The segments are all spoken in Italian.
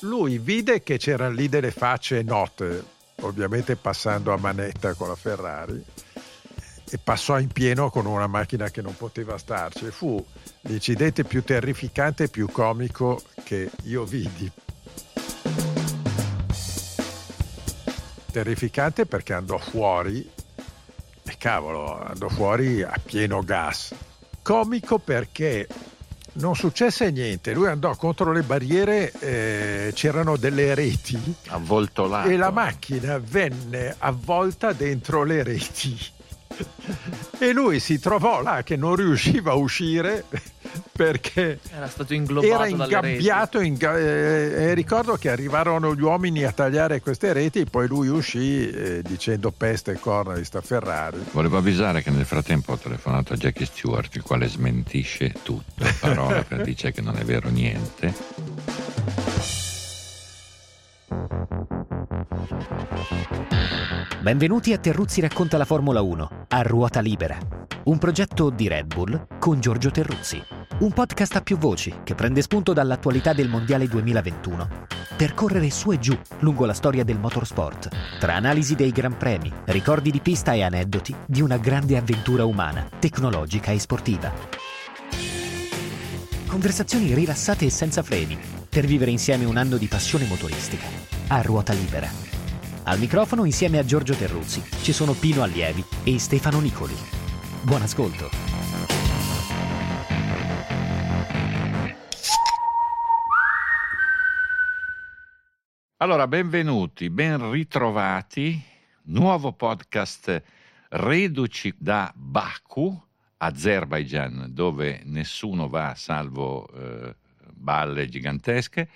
lui vide che c'erano lì delle facce note, ovviamente passando a manetta con la Ferrari, e passò in pieno con una macchina che non poteva starci. Fu l'incidente più terrificante e più comico che io vidi. Terrificante perché andò fuori, e cavolo, andò fuori a pieno gas. Comico perché non successe niente, lui andò contro le barriere, eh, c'erano delle reti. Avvoltolate e la macchina venne avvolta dentro le reti. E lui si trovò là che non riusciva a uscire perché era stato inglobato era ingabbiato in, eh, ricordo che arrivarono gli uomini a tagliare queste reti poi lui uscì eh, dicendo peste e corna di sta Ferrari volevo avvisare che nel frattempo ho telefonato a Jackie Stewart il quale smentisce tutto parola per dice che non è vero niente Benvenuti a Terruzzi racconta la Formula 1 a ruota libera. Un progetto di Red Bull con Giorgio Terruzzi. Un podcast a più voci che prende spunto dall'attualità del Mondiale 2021 per correre su e giù lungo la storia del motorsport, tra analisi dei gran premi, ricordi di pista e aneddoti di una grande avventura umana, tecnologica e sportiva. Conversazioni rilassate e senza freni per vivere insieme un anno di passione motoristica a ruota libera. Al microfono insieme a Giorgio Terruzzi ci sono Pino Allievi e Stefano Nicoli. Buon ascolto. Allora, benvenuti, ben ritrovati. Nuovo podcast reduci da Baku, Azerbaijan, dove nessuno va salvo eh, balle gigantesche.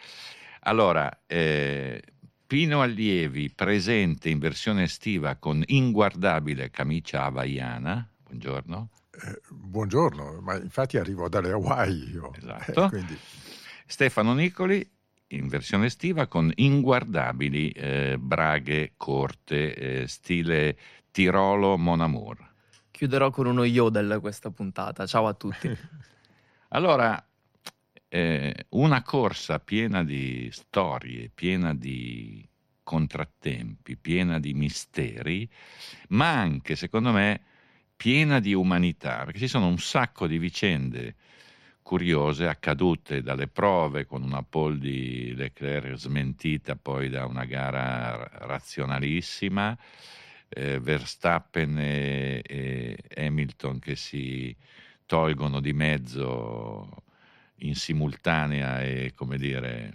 Allora, eh, Pino Allievi presente in versione estiva con inguardabile camicia havaiana. Buongiorno. Eh, buongiorno, ma infatti arrivo dalle Hawaii io. Esatto. Eh. Stefano Nicoli in versione estiva con inguardabili eh, braghe corte, eh, stile Tirolo Mon Amour. Chiuderò con uno yodel questa puntata. Ciao a tutti. allora, eh, una corsa piena di storie, piena di contrattempi, piena di misteri, ma anche, secondo me, piena di umanità, perché ci sono un sacco di vicende curiose accadute dalle prove con una pole di Leclerc smentita poi da una gara razionalissima, eh, Verstappen e, e Hamilton che si tolgono di mezzo in simultanea e, come dire,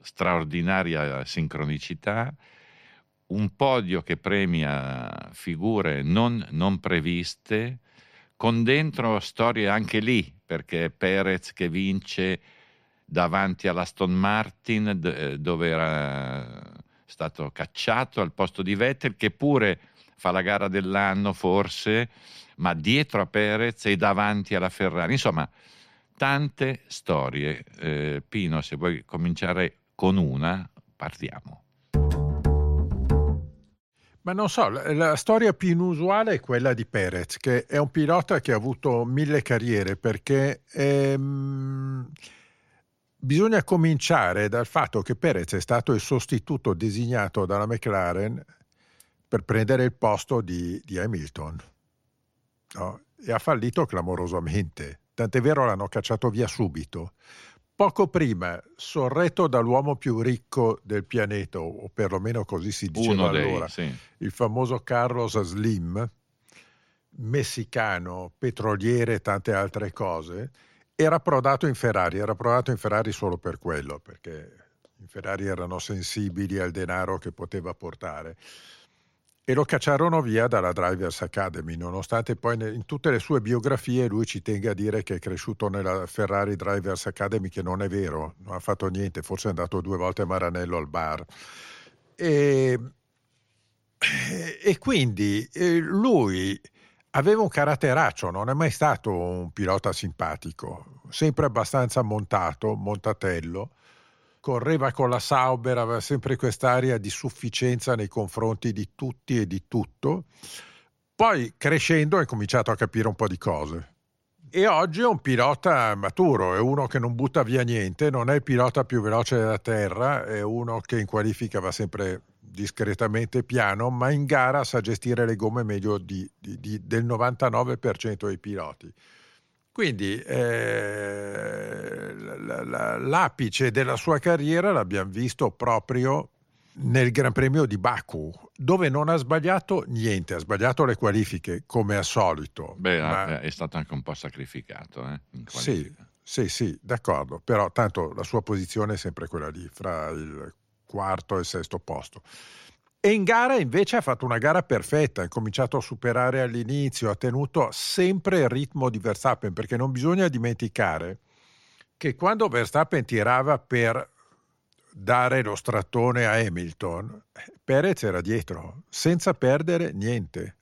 straordinaria sincronicità, un podio che premia figure non, non previste, con dentro storie anche lì, perché Perez che vince davanti all'Aston Martin eh, dove era stato cacciato al posto di Vettel che pure fa la gara dell'anno forse ma dietro a Perez e davanti alla Ferrari insomma tante storie. Eh, Pino, se vuoi cominciare con una, partiamo. Ma non so, la, storia più inusuale è quella di Perez, che è un pilota che ha avuto mille carriere, perché ehm, bisogna cominciare dal fatto che Perez è stato il sostituto designato dalla McLaren per prendere il posto di, di Hamilton. No? E ha fallito clamorosamente tant'è vero l'hanno cacciato via subito. Poco prima, sorretto dall'uomo più ricco del pianeta, o perlomeno così si diceva dei, allora, sì. il famoso Carlos Slim, messicano, petroliere e tante altre cose, era prodato in Ferrari, era prodato in Ferrari solo per quello, perché i Ferrari erano sensibili al denaro che poteva portare e lo cacciarono via dalla Drivers Academy, nonostante poi in tutte le sue biografie lui ci tenga a dire che è cresciuto nella Ferrari Drivers Academy, che non è vero, non ha fatto niente, forse è andato due volte a Maranello al bar. E, e quindi lui aveva un caratteraccio, non è mai stato un pilota simpatico, sempre abbastanza montato, montatello correva con la Sauber, aveva sempre quest'aria di sufficienza nei confronti di tutti e di tutto. Poi crescendo ha cominciato a capire un po' di cose e oggi è un pilota maturo, è uno che non butta via niente, non è il pilota più veloce della terra, è uno che in qualifica va sempre discretamente piano, ma in gara sa gestire le gomme meglio di, di, di, del 99% dei piloti. Quindi eh, l'apice della sua carriera l'abbiamo visto proprio nel Gran Premio di Baku, dove non ha sbagliato niente, ha sbagliato le qualifiche come al solito. Beh, ma... è stato anche un po' sacrificato. Eh, sì, sì, sì, d'accordo, però tanto la sua posizione è sempre quella lì, fra il quarto e il sesto posto. E in gara invece ha fatto una gara perfetta, ha cominciato a superare all'inizio, ha tenuto sempre il ritmo di Verstappen, perché non bisogna dimenticare che quando Verstappen tirava per dare lo strattone a Hamilton, Perez era dietro, senza perdere niente.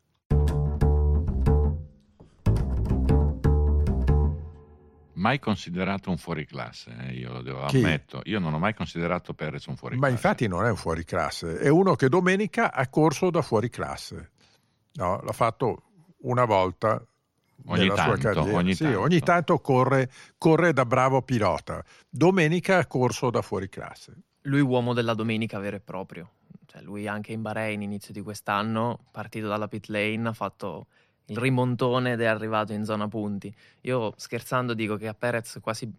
Mai considerato un fuoriclasse, eh? io lo devo Chi? ammetto. Io non ho mai considerato Perez un fuoriclasse. Ma infatti non è un fuoriclasse, è uno che domenica ha corso da fuoriclasse. No, l'ha fatto una volta ogni nella tanto, sua carriera. Ogni, sì, tanto. ogni tanto corre, corre da bravo pilota. Domenica ha corso da fuoriclasse. Lui uomo della domenica vero e proprio. Cioè, lui anche in Bahrain inizio di quest'anno, partito dalla pit lane, ha fatto il rimontone ed è arrivato in zona punti. Io scherzando dico che a Perez quasi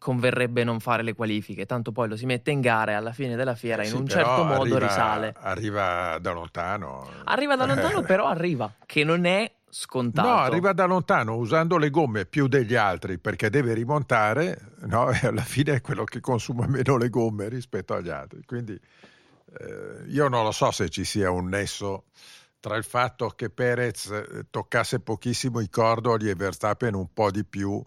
converrebbe non fare le qualifiche, tanto poi lo si mette in gara e alla fine della fiera eh sì, in un certo modo arriva, risale. Arriva da lontano. Arriva da lontano, però arriva, che non è scontato. No, arriva da lontano usando le gomme più degli altri perché deve rimontare, no? E alla fine è quello che consuma meno le gomme rispetto agli altri. Quindi eh, io non lo so se ci sia un nesso tra il fatto che Perez eh, toccasse pochissimo i cordoli e Verstappen un po' di più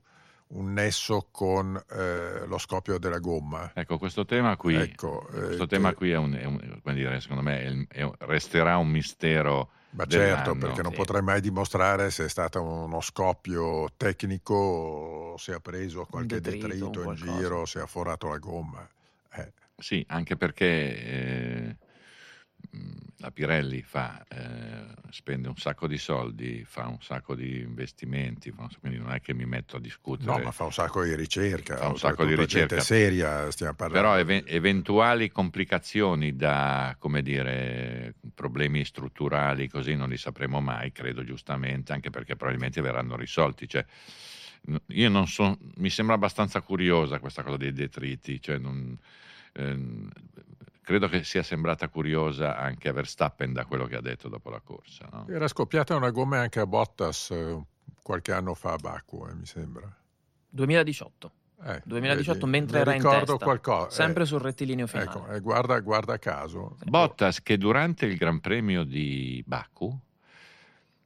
un nesso con eh, lo scoppio della gomma. Ecco, questo tema qui, ecco, questo eh, tema che... qui è un, è un, come dire, secondo me è, resterà un mistero. Ma certo, perché non sì. potrai mai dimostrare se è stato uno scoppio tecnico o se ha preso qualche detrito, detrito in giro, se ha forato la gomma. Eh. Sì, anche perché eh, la Pirelli fa, eh, spende un sacco di soldi, fa un sacco di investimenti, quindi non è che mi metto a discutere. No, ma fa un sacco di ricerca, fa un sacco di ricerca. seria, stiamo parlando. Però ev- eventuali complicazioni da, come dire, problemi strutturali così non li sapremo mai, credo giustamente, anche perché probabilmente verranno risolti. Cioè, io non so, mi sembra abbastanza curiosa questa cosa dei detriti, cioè non, ehm, credo che sia sembrata curiosa anche a Verstappen da quello che ha detto dopo la corsa. No? Era scoppiata una gomma anche a Bottas eh, qualche anno fa a Baku, eh, mi sembra. 2018. Eh, 2018 vedi, mentre era in testa, qualcosa. sempre eh, sul rettilineo finale. Ecco, eh, guarda, guarda caso. Bottas che durante il Gran Premio di Baku,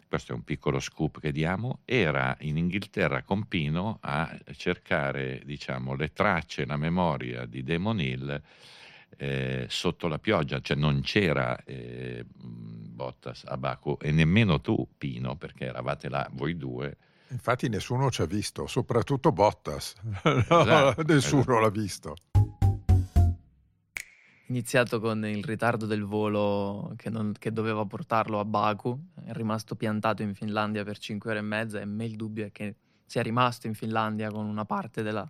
questo è un piccolo scoop che diamo, era in Inghilterra con Pino a cercare diciamo, le tracce, la memoria di Damon Hill eh, sotto la pioggia, cioè non c'era eh, Bottas a Baku e nemmeno tu Pino perché eravate là voi due. Infatti nessuno ci ha visto, soprattutto Bottas, esatto, nessuno esatto. l'ha visto. Iniziato con il ritardo del volo che, non, che, doveva portarlo a Baku, è rimasto piantato in Finlandia per 5 ore e mezza e me il dubbio è che sia rimasto in Finlandia con una parte della,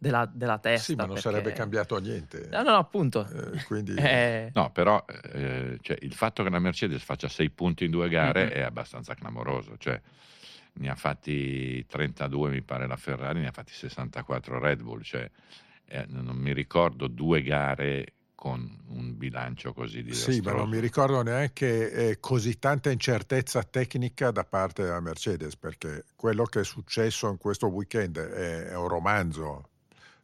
della, della testa. Sì, ma non perché... sarebbe cambiato niente. No, no, appunto. Eh, quindi... eh... No, però eh, cioè, il fatto che la Mercedes faccia sei punti in due gare mm-hmm. è abbastanza clamoroso. Cioè, ne ha fatti 32, mi pare, la Ferrari, ne ha fatti 64 Red Bull. Cioè, eh, non mi ricordo due gare con un bilancio così disastroso. Sì, ma non mi ricordo neanche eh, così tanta incertezza tecnica da parte della Mercedes, perché quello che è successo in questo weekend è, è un romanzo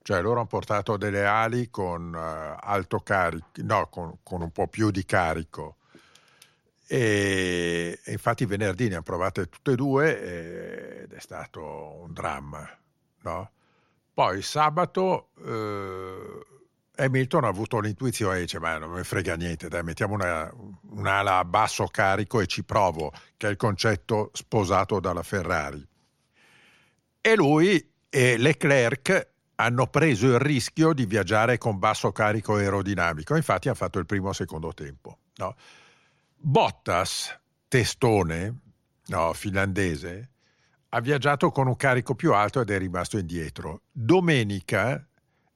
cioè loro hanno portato delle ali con uh, alto carico, no, con, con, un po' più di carico. E, e, infatti venerdì ne hanno provate tutte e due ed è stato un dramma. No? Poi sabato eh, Hamilton ha avuto l'intuizione e dice ma non mi frega niente, dai mettiamo una, un'ala a basso carico e ci provo, che è il concetto sposato dalla Ferrari. E lui e Leclerc hanno preso il rischio di viaggiare con basso carico aerodinamico, infatti hanno fatto il primo e secondo tempo. No? Bottas, testone, no, finlandese, ha viaggiato con un carico più alto ed è rimasto indietro. Domenica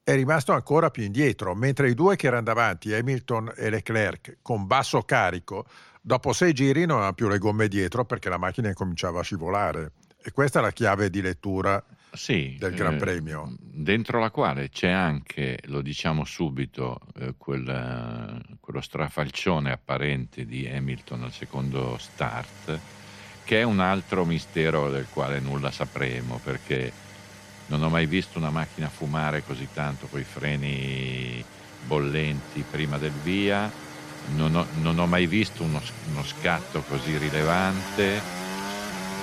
è rimasto ancora più indietro, mentre i due che erano davanti, Hamilton e Leclerc, con basso carico, dopo sei giri non avevano più le gomme dietro perché la macchina incominciava a scivolare. E questa è la chiave di lettura sì, del Gran eh, Premio. Dentro la quale c'è anche, lo diciamo subito, eh, quel, quello strafalcione apparente di Hamilton al secondo start, che è un altro mistero del quale nulla sapremo, perché non ho mai visto una macchina fumare così tanto con i freni bollenti prima del via, non ho, non ho mai visto uno, uno scatto così rilevante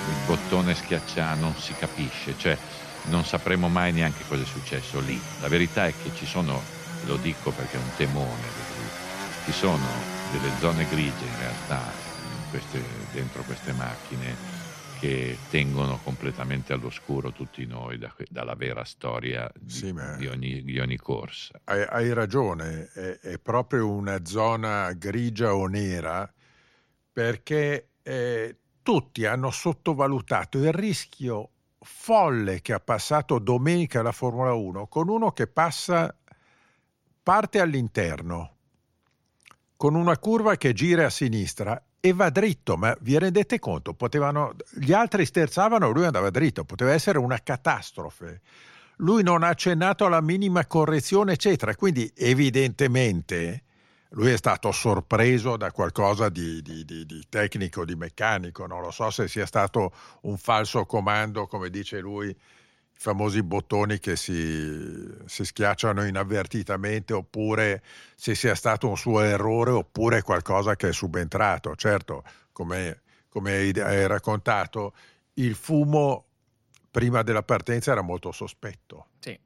il bottone schiacciato non si capisce, cioè non sapremo mai neanche cosa è successo lì. La verità è che ci sono, lo dico perché è un temone, ci sono delle zone grigie in realtà in queste, dentro queste macchine che tengono completamente all'oscuro tutti noi da, dalla vera storia di, sì, di, ogni, di ogni, corsa. Hai, hai ragione, è, è, proprio una zona grigia o nera perché eh, tutti hanno sottovalutato il rischio folle che ha passato domenica la Formula 1 con uno che passa parte all'interno con una curva che gira a sinistra e va dritto, ma vi rendete conto? Potevano, gli altri sterzavano, lui andava dritto, poteva essere una catastrofe. Lui non ha accennato alla minima correzione, eccetera. Quindi, evidentemente, lui è stato sorpreso da qualcosa di, di, di, di, tecnico, di meccanico, non lo so se sia stato un falso comando, come dice lui, i famosi bottoni che si, si schiacciano inavvertitamente, oppure se sia stato un suo errore, oppure qualcosa che è subentrato. Certo, come, come hai raccontato, il fumo prima della partenza era molto sospetto. Sì.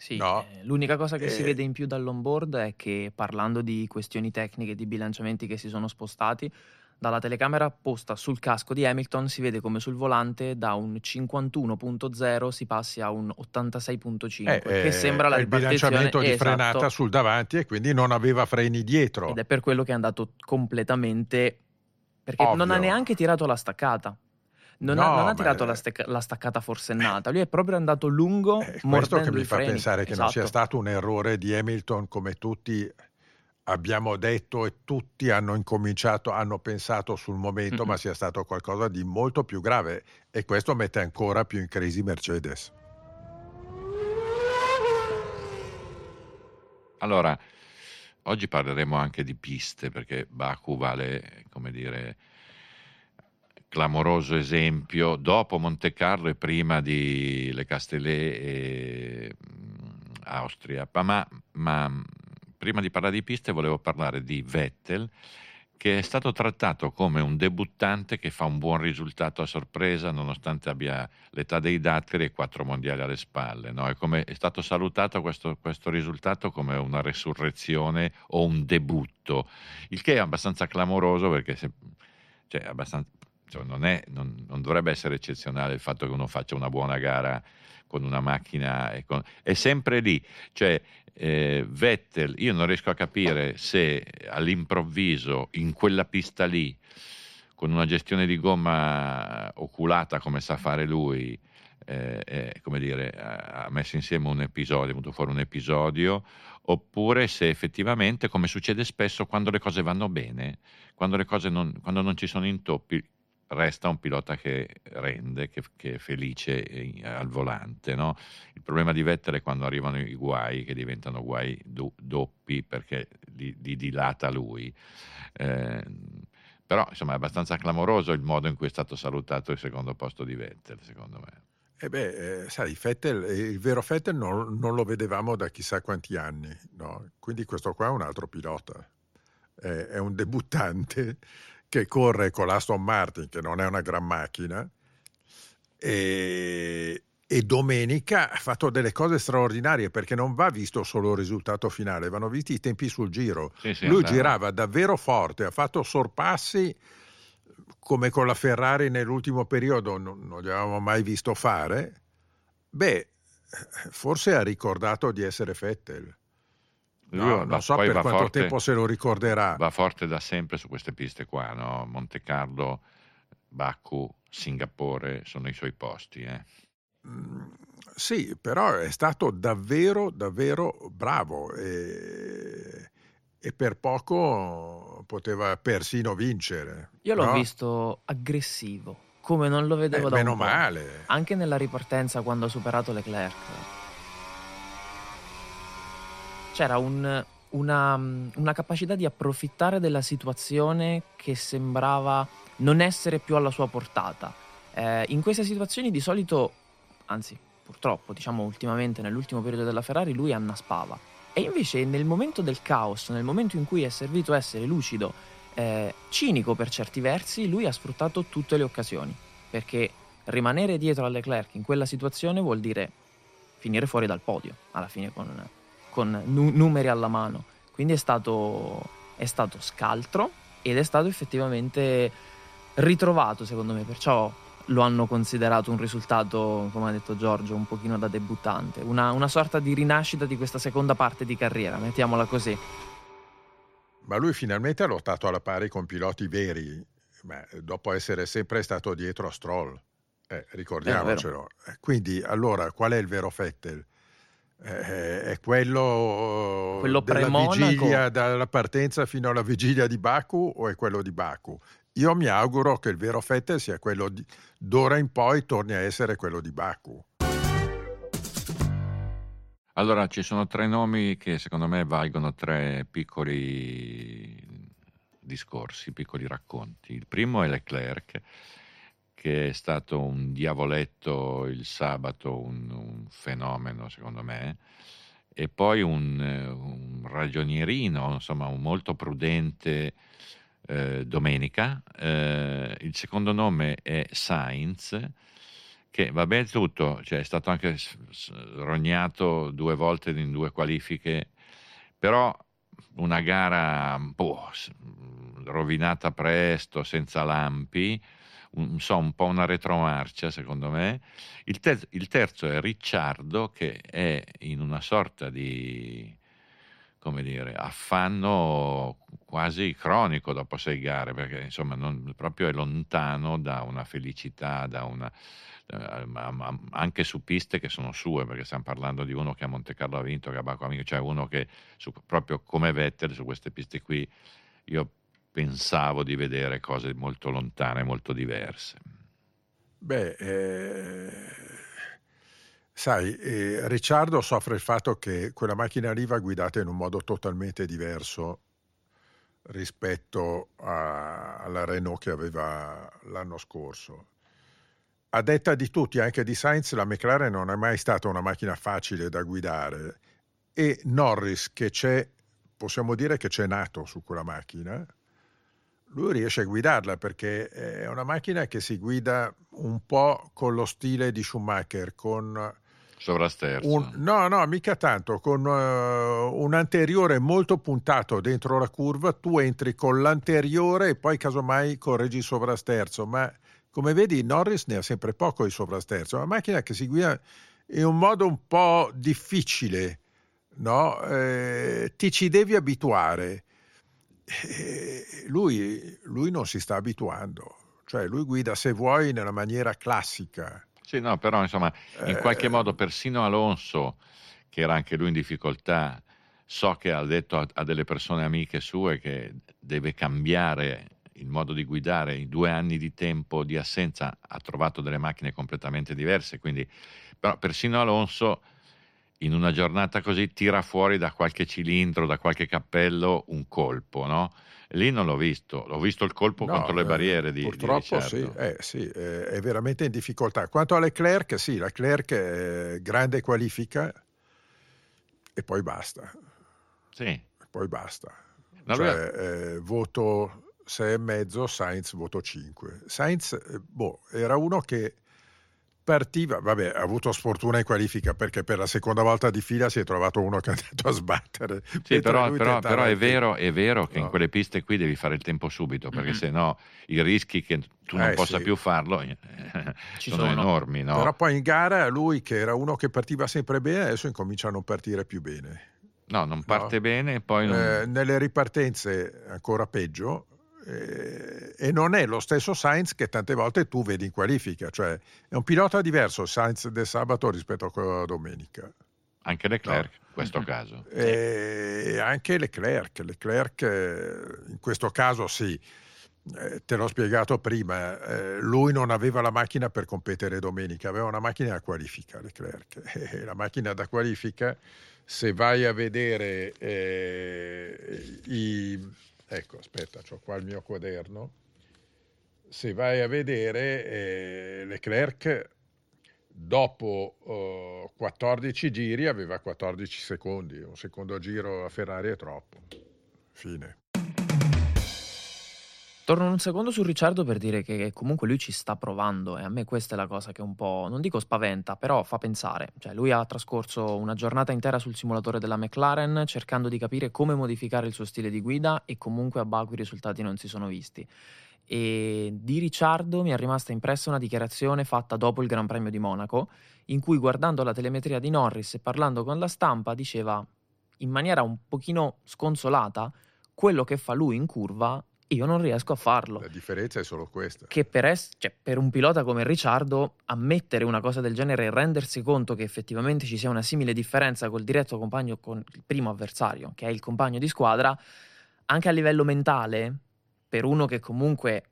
Sì, No? eh, l'unica cosa che si vede in più dall'onboard è che parlando di questioni tecniche, di bilanciamenti che si sono spostati, dalla telecamera posta sul casco di Hamilton si vede come sul volante da un 51.0 si passi a un 86.5, eh, che eh, sembra la il bilanciamento di esatto, frenata sul davanti e quindi non aveva freni dietro. ed è per quello che è andato completamente perché non ha neanche tirato la staccata. Non, no, ha, non ha, tirato la, stecca, la, staccata forsennata, lui è proprio andato lungo. È questo che mi fa freni. pensare che esatto. non sia esatto. stato un errore di Hamilton come tutti abbiamo detto e tutti hanno incominciato, hanno pensato sul momento, mm-hmm. ma sia stato qualcosa di molto più grave e questo mette ancora più in crisi Mercedes. Allora, oggi parleremo anche di piste perché Baku vale, come dire, clamoroso esempio dopo Monte Carlo e prima di Le Castellet e Austria. Ma, ma, prima di parlare di piste volevo parlare di Vettel che è stato trattato come un debuttante che fa un buon risultato a sorpresa nonostante abbia l'età dei datteri e quattro mondiali alle spalle. No? È, come, è, stato salutato questo, questo, risultato come una resurrezione o un debutto, il che è abbastanza clamoroso perché se, cioè, abbastanza, cioè non, è, non, non, dovrebbe essere eccezionale il fatto che uno faccia una buona gara con una macchina, con, è sempre lì, cioè eh, Vettel, io non riesco a capire se all'improvviso in quella pista lì, con una gestione di gomma oculata come sa fare lui, eh, eh, come dire, ha messo insieme un episodio, è venuto fuori un episodio, oppure se effettivamente, come succede spesso, quando le cose vanno bene, quando, non, quando non ci sono intoppi, resta un pilota che rende, che, che è felice al volante. No? Il problema di Vettel è quando arrivano i guai, che diventano guai do, doppi perché li, li, dilata lui. Eh, però insomma è abbastanza clamoroso il modo in cui è stato salutato il secondo posto di Vettel, secondo me. Eh beh, eh, sai, Vettel, il vero Vettel non, non, lo vedevamo da chissà quanti anni, no? quindi questo qua è un altro pilota, è, è un debuttante che corre con l'Aston Martin, che non è una gran macchina, e, e, domenica ha fatto delle cose straordinarie perché non va visto solo il risultato finale, vanno visti i tempi sul giro. Sì, sì, Lui andava. girava davvero forte, ha fatto sorpassi come con la Ferrari nell'ultimo periodo non, non gli avevamo mai visto fare. Beh, forse ha ricordato di essere Vettel. No, non so per quanto forte, tempo se lo ricorderà. Va forte da sempre su queste piste qua, no? Monte Carlo, Baku, Singapore sono i suoi posti. Eh. Mm, sì, però è stato davvero, davvero bravo e, e per poco poteva persino vincere. Io l'ho no? visto aggressivo, come non lo vedevo Eh, da meno un po'. male. Anche nella ripartenza quando ha superato Leclerc. C'era un- una, una capacità di approfittare della situazione che sembrava non essere più alla sua portata. Eh, in queste situazioni di solito, anzi purtroppo diciamo ultimamente nell'ultimo periodo della Ferrari lui annaspava. E invece nel momento del caos, nel momento in cui è servito essere lucido, eh, cinico per certi versi, lui ha sfruttato tutte le occasioni. Perché rimanere dietro a Leclerc in quella situazione vuol dire finire fuori dal podio, alla fine con, con nu- numeri alla mano. Quindi è stato, è stato scaltro ed è stato effettivamente ritrovato secondo me, perciò lo hanno considerato un risultato, come ha detto Giorgio, un pochino da debuttante, una, una sorta di rinascita di questa seconda parte di carriera, mettiamola così. Ma lui finalmente ha lottato alla pari con piloti veri, ma dopo essere sempre stato dietro a Stroll. Eh, ricordiamocelo. Eh, Quindi, allora, qual è il vero Vettel? Eh, è quello, Quello della vigilia, dalla partenza fino alla vigilia di Baku o è quello di Baku? Io mi auguro che il vero Vettel sia quello di, d'ora in poi torni a essere quello di Baku. Allora, ci sono tre nomi che secondo me valgono tre piccoli discorsi, piccoli racconti. Il primo è Leclerc, che è stato un diavoletto il sabato, un, un fenomeno secondo me, e poi un, eh, un ragionierino, insomma, un molto prudente eh, domenica. Eh, il secondo nome è Sainz, che va bene tutto, cioè è stato anche rognato due volte in due qualifiche, però una gara boh, rovinata presto, senza lampi, un, so, un po' una retromarcia secondo me. Il, ter- il terzo è Ricciardo che è in una sorta di come dire, affanno quasi cronico dopo sei gare, perché insomma non, proprio è lontano da una felicità, da una, anche su piste che sono sue, perché stiamo parlando di uno che a Monte Carlo ha vinto, che a ha vinto, cioè uno che su- proprio come Vettel su queste piste qui io pensavo di vedere cose molto lontane, molto diverse. Beh, eh, sai, eh, Ricciardo soffre il fatto che quella macchina lì va guidata in un modo totalmente diverso rispetto a- alla Renault che aveva l'anno scorso. A detta di tutti, anche di Sainz, la McLaren non è mai stata una macchina facile da guidare e Norris, che c'è, possiamo dire che c'è nato su quella macchina, lui riesce a guidarla perché è una macchina che si guida un po' con lo stile di Schumacher, con Sovrasterzo. un, no, no, mica tanto, con eh, un anteriore molto puntato dentro la curva, tu entri con l'anteriore e poi casomai correggi il sovrasterzo, ma come vedi Norris ne ha sempre poco di sovrasterzo, è una macchina che si guida in un modo un po' difficile, no? Eh, ti ci devi abituare. Eh, lui, lui non si sta abituando, cioè lui guida se vuoi nella maniera classica. Sì, no, però insomma, in qualche Eh, modo persino Alonso, che era anche lui in difficoltà, so che ha detto a, a delle persone amiche sue che deve cambiare il modo di guidare, in due anni di tempo di assenza ha trovato delle macchine completamente diverse, quindi però persino Alonso in una giornata così tira fuori da qualche cilindro, da qualche cappello un colpo, no? Lì non l'ho visto, l'ho visto il colpo No, contro le eh, barriere di, di Purtroppo sì, Ricciardo. eh, sì, eh, è veramente in difficoltà. Quanto a Leclerc, sì, Leclerc è grande qualifica e poi basta, Sì. e poi basta. No, Cioè, eh, voto 6,5, Sainz voto 5. Sainz, eh, boh, era uno che partiva, vabbè, ha avuto sfortuna in qualifica perché per la seconda volta di fila si è trovato uno che è andato a sbattere. Sì, però, però- però è vero, è vero che in quelle piste qui devi fare il tempo subito, perché se no i rischi che tu non Eh, possa sì. più farlo eh, Ci sono, sono. enormi, no? Però poi in gara lui che era uno che partiva sempre bene, adesso incomincia a non partire più bene. no, non parte no. bene e poi non... Eh, nelle ripartenze ancora peggio e non è lo stesso Sainz che tante volte tu vedi in qualifica, cioè è un pilota diverso Sainz del sabato rispetto a quello della domenica. Anche Leclerc no. in questo caso. E anche Leclerc, Leclerc in questo caso sì, eh, te l'ho spiegato prima, eh, lui non aveva la macchina per competere domenica, aveva una macchina da qualifica Leclerc. E la macchina da qualifica, se vai a vedere eh, i Ecco, aspetta, ho qua il mio quaderno. Se vai a vedere, eh, Leclerc dopo eh, 14 giri aveva 14 secondi, un secondo giro a Ferrari è troppo. Fine. Torno un secondo su Ricciardo per dire che comunque lui ci sta provando e a me questa è la cosa che un po', non dico spaventa, però fa pensare. Cioè lui ha trascorso una giornata intera sul simulatore della McLaren cercando di capire come modificare il suo stile di guida e comunque a Baku i risultati non si sono visti. E di Ricciardo mi è rimasta impressa una dichiarazione fatta dopo il Gran Premio di Monaco, in cui guardando la telemetria di Norris e parlando con la stampa diceva in maniera un pochino sconsolata quello che fa lui in curva io non riesco a farlo. La differenza è solo questa. Che per, es- cioè, per un pilota come Ricciardo, ammettere una cosa del genere e rendersi conto che effettivamente ci sia una simile differenza col diretto compagno con il primo avversario, che è il compagno di squadra, anche a livello mentale, per uno che comunque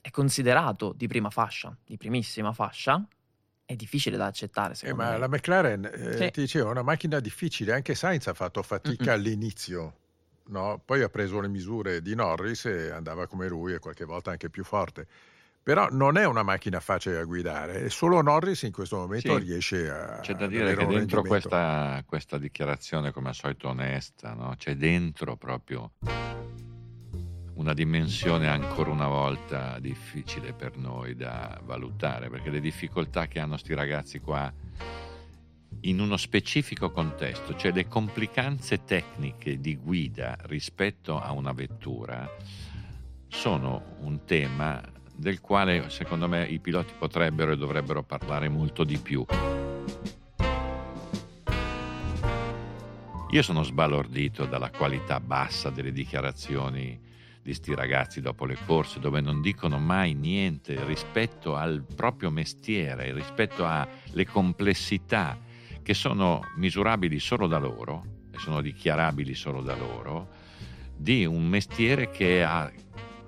è considerato di prima fascia, di primissima fascia, è difficile da accettare. Eh, ma me. la McLaren, eh, sì. ti dicevo, è una macchina difficile, anche Sainz ha fatto fatica Mm-mm. all'inizio no? poi ha preso le misure di Norris e andava come lui e qualche volta anche più forte. Però non è una macchina facile da guidare solo Norris in questo momento sì. riesce a... C'è da dire che dentro questa, questa, dichiarazione, come al solito onesta, no? c'è dentro proprio una dimensione ancora una volta difficile per noi da valutare, perché le difficoltà che hanno sti ragazzi qua in uno specifico contesto, cioè le complicanze tecniche di guida rispetto a una vettura sono un tema del quale secondo me i piloti potrebbero e dovrebbero parlare molto di più. Io sono sbalordito dalla qualità bassa delle dichiarazioni di sti ragazzi dopo le corse, dove non dicono mai niente rispetto al proprio mestiere, rispetto alle complessità che sono misurabili solo da loro e sono dichiarabili solo da loro, di un mestiere che ha,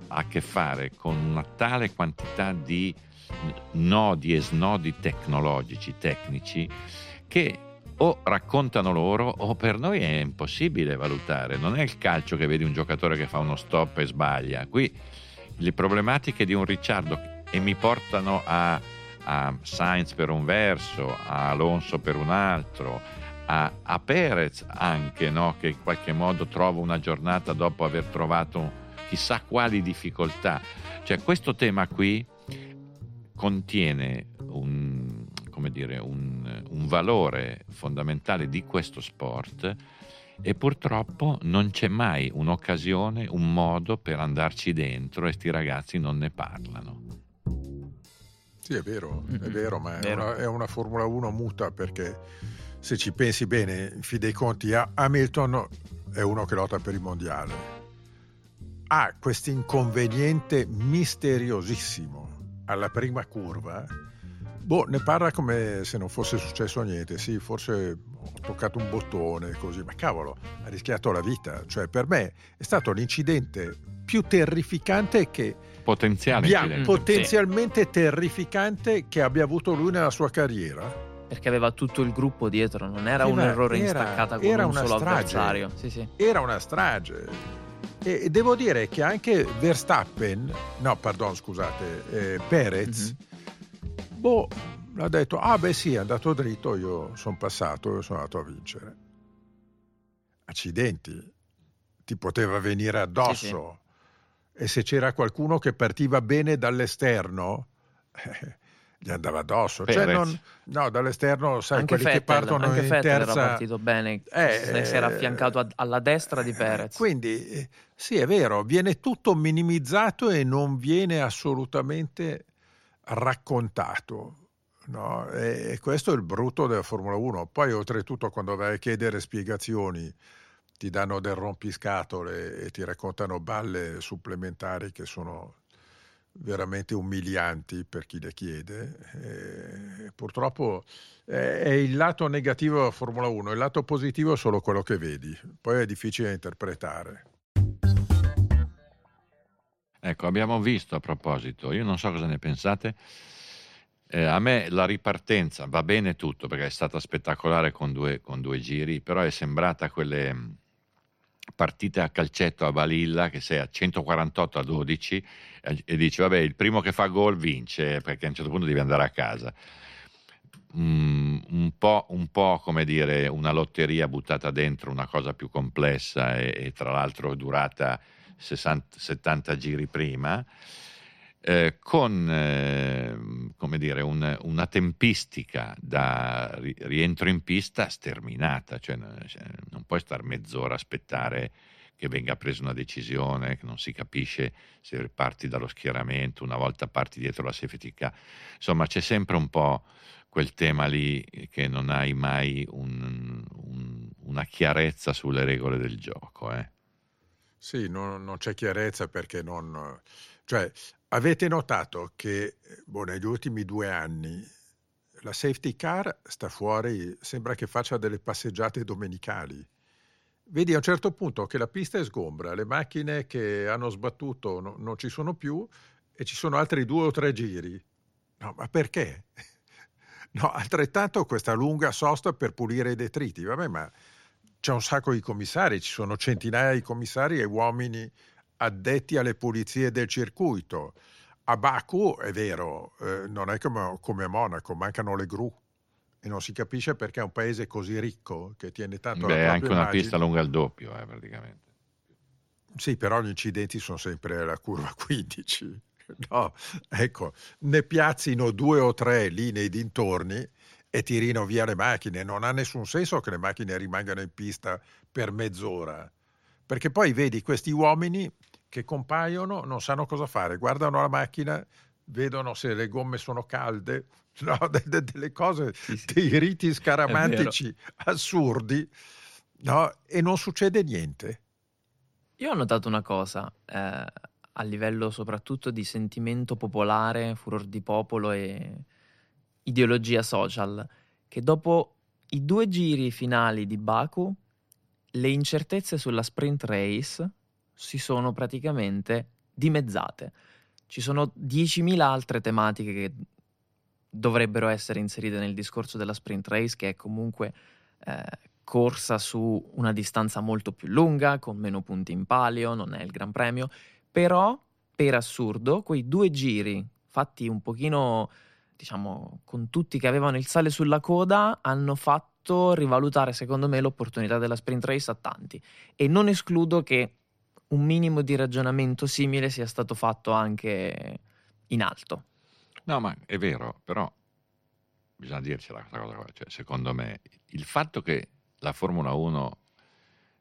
a che fare con una tale quantità di nodi e snodi tecnologici, tecnici, che o raccontano loro o per noi è impossibile valutare. Non è il calcio che vedi un giocatore che fa uno stop e sbaglia. Qui le problematiche di un Ricciardo e mi portano a a Sainz per un verso, a Alonso per un altro, a, a Perez anche, no? che in qualche modo trova una giornata dopo aver trovato chissà quali difficoltà. Cioè questo tema qui contiene un, dire, un, un valore fondamentale di questo sport e purtroppo non c'è mai un'occasione, un modo per andarci dentro e sti ragazzi non ne parlano. Sì, è vero, mm-hmm. è vero, ma è una, è una, Formula 1 muta perché se ci pensi bene, in fin dei conti, Hamilton è uno che lotta per il mondiale. Ha questo inconveniente misteriosissimo alla prima curva. Boh, ne parla come se non fosse successo niente. Sì, forse ho toccato un bottone, così, ma cavolo, ha rischiato la vita. Cioè, per me è stato l'incidente più terrificante che potenziale potenzialmente sì. terrificante che abbia avuto lui nella sua carriera. Perché aveva tutto il gruppo dietro, non era, era un errore era, instaccata con era un solo strage. avversario. Sì, sì. Era una strage. E devo dire che anche Verstappen, no, pardon, scusate, eh, Perez, mm-hmm. boh, ha detto, ah beh sì, è andato dritto, io sono passato, io sono andato a vincere. Accidenti, ti poteva venire addosso. E se c'era qualcuno che partiva bene dall'esterno, eh, gli andava addosso. Cioè non, no, dall'esterno, sai, anche quelli Fettel, che partono anche in Fettel terza... era partito bene, eh, si era affiancato a, alla destra di Perez. Quindi, eh, sì, è vero, viene tutto minimizzato e non viene assolutamente raccontato. No? E questo è il brutto della Formula 1. Poi, oltretutto, quando vai a chiedere spiegazioni ti danno del rompiscatole e ti raccontano balle supplementari che sono veramente umilianti per chi le chiede. E purtroppo è il lato negativo della Formula 1, il lato positivo è solo quello che vedi, poi è difficile interpretare. Ecco, abbiamo visto a proposito, io non so cosa ne pensate, eh, a me la ripartenza va bene tutto perché è stata spettacolare con due, con due giri, però è sembrata quelle partite a calcetto a Balilla che sei a 148 a 12 e, e dici vabbè il primo che fa gol vince perché a un certo punto devi andare a casa. Mm, un, po', un, po', come dire una lotteria buttata dentro una cosa più complessa e, e tra l'altro durata 60, 70 giri prima eh, con eh, come dire, un, una tempistica da rientro in pista sterminata, cioè, cioè non puoi stare mezz'ora a aspettare che venga presa una decisione, che non si capisce se parti dallo schieramento, una volta parti dietro la safety car. Insomma, c'è sempre un po' quel tema lì che non hai mai un, un, una chiarezza sulle regole del gioco. Eh. Sì, non, non, c'è chiarezza perché non... Cioè, Avete notato che boh, negli ultimi due anni la safety car sta fuori, sembra che faccia delle passeggiate domenicali. Vedi a un certo punto che la pista è sgombra, le macchine che hanno sbattuto no, non ci sono più e ci sono altri due o tre giri. No, ma perché? No, altrettanto questa lunga sosta per pulire i detriti. Vabbè, ma c'è un sacco di commissari, ci sono centinaia di commissari e uomini addetti alle pulizie del circuito. A Baku è vero, eh, non è come, come, a Monaco, mancano le gru e non si capisce perché è un paese così ricco che tiene tanto Beh, la anche una immagine. pista lunga al doppio, eh, praticamente. Sì, però gli incidenti sono sempre alla curva 15. No, ecco, ne piazzino due o tre lì nei dintorni e tirino via le macchine. Non ha nessun senso che le macchine rimangano in pista per mezz'ora. Perché poi vedi questi uomini che compaiono, non sanno cosa fare, guardano la macchina, vedono se le gomme sono calde, no, delle, delle cose, sì, sì. dei riti scaramantici assurdi, no? e non succede niente. Io ho notato una cosa, eh, a livello soprattutto di sentimento popolare, furor di popolo e ideologia social, che dopo i due giri finali di Baku, le incertezze sulla sprint race si sono praticamente dimezzate. Ci sono 10.000 altre tematiche che dovrebbero essere inserite nel discorso della sprint race, che è comunque eh, corsa su una distanza molto più lunga, con meno punti in palio, non è il Gran Premio, però per assurdo quei due giri fatti un pochino, diciamo, con tutti che avevano il sale sulla coda, hanno fatto rivalutare secondo me l'opportunità della sprint race a tanti e non escludo che un minimo di ragionamento simile sia stato fatto anche in alto. No, ma è vero, però bisogna dircela questa cosa qua. Cioè, secondo me, il fatto che la Formula 1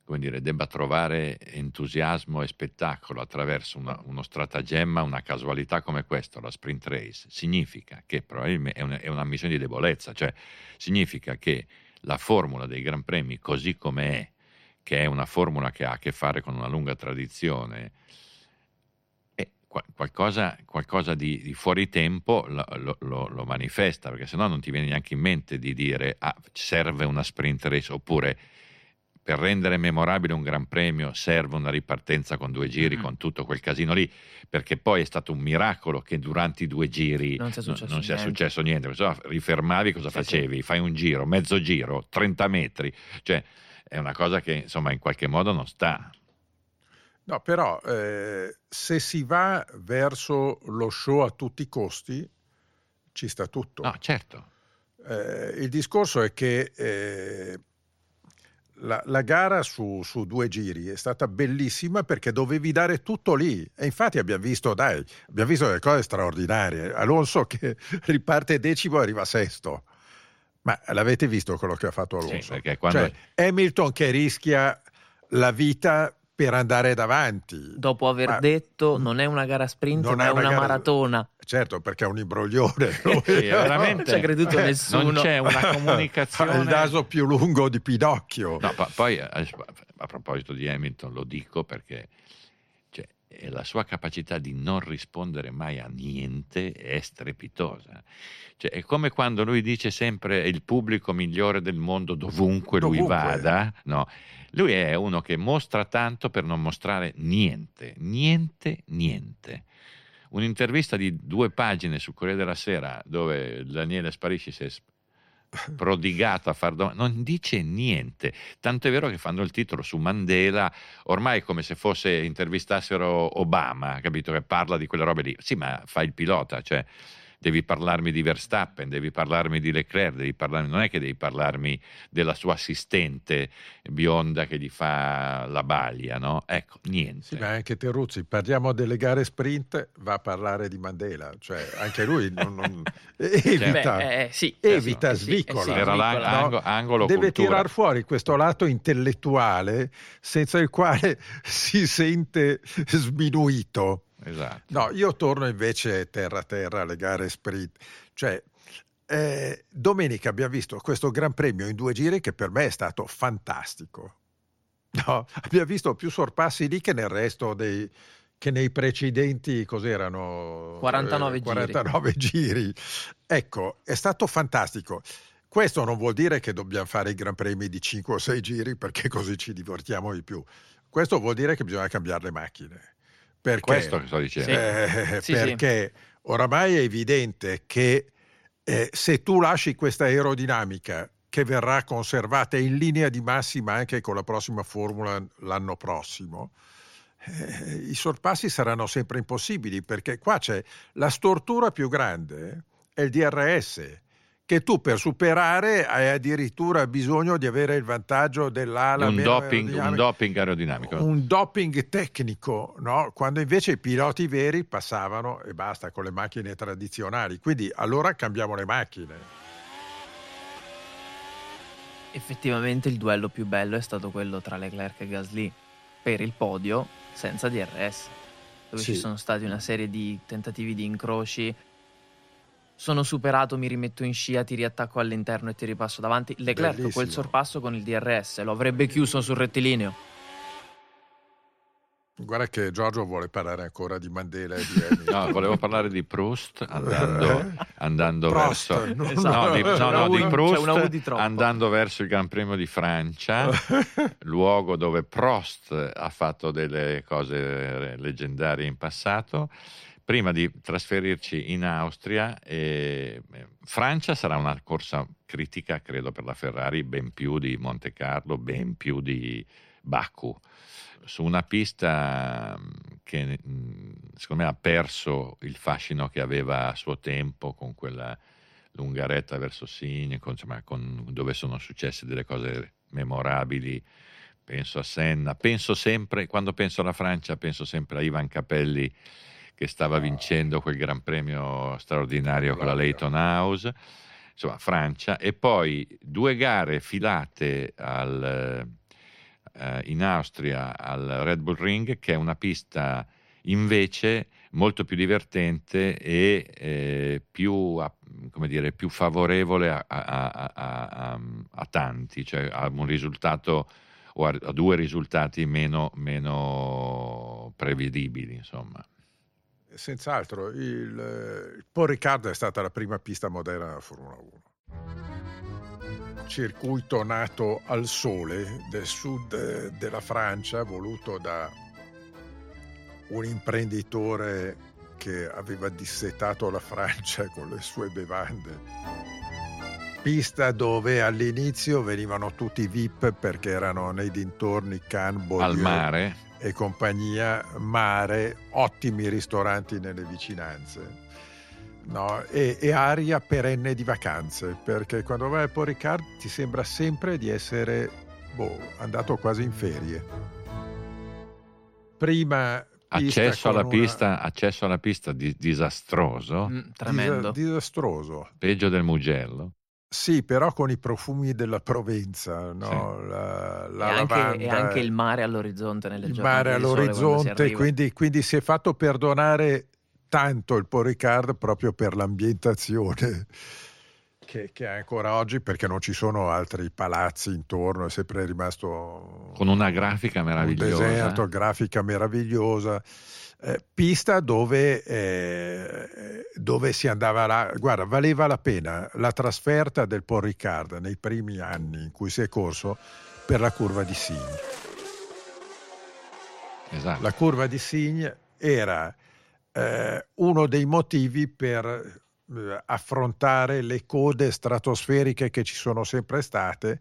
come dire, debba trovare entusiasmo e spettacolo attraverso una, uno stratagemma, una casualità come questo, la sprint race, significa che probabilmente è, una, è una missione di debolezza, cioè significa che la formula dei Gran Premi così come è che è una formula che ha a che fare con una lunga tradizione, qualcosa, qualcosa di, di, fuori tempo lo, lo, lo, manifesta, perché sennò non ti viene neanche in mente di dire ah, serve una sprint race, oppure per rendere memorabile un Gran Premio serve una ripartenza con due giri, mm-hmm. con tutto quel casino lì, perché poi è stato un miracolo che durante i due giri non sia successo, non, sia niente. successo niente. rifermavi, cosa sì, facevi? Sì. Fai un giro, mezzo giro, 30 metri, cioè è una cosa che insomma in qualche modo non sta. No, però eh, se si va verso lo show a tutti i costi, ci sta tutto. No, certo. Eh, il discorso è che eh, la, la, gara su, su, due giri è stata bellissima perché dovevi dare tutto lì. E infatti abbiamo visto, dai, abbiamo visto delle cose straordinarie. Alonso che riparte decimo e arriva sesto. Ma l'avete visto quello che ha fatto Alonso? Sì, quando... cioè, Hamilton che rischia la vita per andare davanti. Dopo aver ma... detto non è una gara sprint, ma è una, una gara... maratona. Certo, perché è un imbroglione. sì, veramente. Non ci ha creduto eh, nessuno. Non c'è una comunicazione. il naso più lungo di Pinocchio. No, poi eh, a proposito di Hamilton lo dico perché cioè, la sua capacità di non rispondere mai a niente è strepitosa. Cioè, è come quando lui dice sempre il pubblico migliore del mondo dovunque, dovunque. lui vada, no? Lui è uno che mostra tanto per non mostrare niente, niente, niente. Un'intervista di due pagine su Corriere della Sera dove Daniele Sparisci si è prodigato a far domande, non dice niente. Tanto è vero che fanno il titolo su Mandela, ormai come se fosse intervistassero Obama, capito? Che parla di quelle robe lì. Sì, ma fa il pilota, cioè devi parlarmi di Verstappen, devi parlarmi di Leclerc, devi parlarmi, non è che devi parlarmi della sua assistente bionda che gli fa la baglia, no? Ecco, niente. Sì, ma anche Terruzzi, parliamo delle gare sprint, va a parlare di Mandela, cioè anche lui non, non, evita, Beh, eh, sì, evita, sì, svicola. Sì, Era l'angolo, angolo Deve tirar fuori questo lato intellettuale senza il quale si sente sminuito. Esatto. No, io torno invece terra a terra alle gare sprint. Cioè, eh, domenica abbiamo visto questo Gran Premio in due giri che per me è stato fantastico. No, abbiamo visto più sorpassi lì che nel resto dei, che nei precedenti cos'erano 49, eh, 49 giri. giri. Ecco, è stato fantastico. Questo non vuol dire che dobbiamo fare i Gran Premi di 5 o 6 giri perché così ci divertiamo di più. Questo vuol dire che bisogna cambiare le macchine. Perché, Questo che sto dicendo. Eh, sì, perché sì. oramai è evidente che eh, se tu lasci questa aerodinamica che verrà conservata in linea di massima anche con la prossima formula l'anno prossimo, eh, i sorpassi saranno sempre impossibili perché qua c'è la stortura più grande, è il DRS che tu per superare hai addirittura bisogno di avere il vantaggio dell'ala. Un, doping, un doping, aerodinamico. Un doping tecnico, no? quando invece i piloti veri passavano e basta con le macchine tradizionali. Quindi allora cambiamo le macchine. Effettivamente il duello più bello è stato quello tra Leclerc e Gasly per il podio senza DRS, dove sì. ci sono stati una serie di tentativi di incroci sono superato, mi rimetto in scia, ti riattacco all'interno e ti ripasso davanti. Leclerc Bellissimo. quel sorpasso con il DRS lo avrebbe chiuso sul rettilineo. Guarda che Giorgio vuole parlare ancora di Mandela e di Hamilton. No, volevo parlare di Proust andando, eh? andando Prost, verso no, esatto. no, di, no, no, di Proust di andando verso il Gran Premio di Francia, luogo dove Prost ha fatto delle cose leggendarie in passato prima di trasferirci in Austria, eh, Francia sarà una corsa critica, credo, per la Ferrari, ben più di Monte Carlo, ben più di Baku, su una pista mm, che mm, secondo me ha perso il fascino che aveva a suo tempo con quella lungaretta verso Signe, con, insomma, con, dove sono successe delle cose memorabili penso a Senna, penso sempre, quando penso alla Francia, penso sempre a Ivan Capelli che stava vincendo quel Gran Premio straordinario con la Leighton House, insomma Francia, e poi due gare filate al, eh, in Austria al Red Bull Ring, che è una pista invece molto più divertente e eh, più, dire, più, favorevole a, a, a, a, tanti, cioè a un risultato o a, due risultati meno, meno prevedibili. Insomma senz'altro. Il, il Paul Ricard è stata la prima pista moderna della Formula 1. Circuito nato al sole del sud della Francia, voluto da un imprenditore che aveva dissetato la Francia con le sue bevande. Pista dove all'inizio venivano tutti VIP perché erano nei dintorni Cannes, al mare e compagnia, mare, ottimi ristoranti nelle vicinanze. No, e, e, aria perenne di vacanze, perché quando vai a Port Ricard ti sembra sempre di essere boh, andato quasi in ferie. Prima accesso alla, una... pista, accesso alla pista di, disastroso. Mm, tremendo. Dis- disastroso. Peggio del Mugello. Sì, però con i profumi della Provenza, no? Sì. la, la e, anche, e, anche, il mare all'orizzonte nelle Il mare all'orizzonte, quindi, quindi, si è fatto perdonare tanto il Poricard proprio per l'ambientazione. che, che ancora oggi, perché non ci sono altri palazzi intorno, è sempre rimasto... Con una grafica meravigliosa. Un deserto, grafica meravigliosa. Eh, pista dove, eh, dove, si andava là, guarda, valeva la pena la trasferta del Paul Ricard nei primi anni in cui si è corso per la curva di Signe. Esatto. La curva di Signe era eh, uno dei motivi per eh, affrontare le code stratosferiche che ci sono sempre state,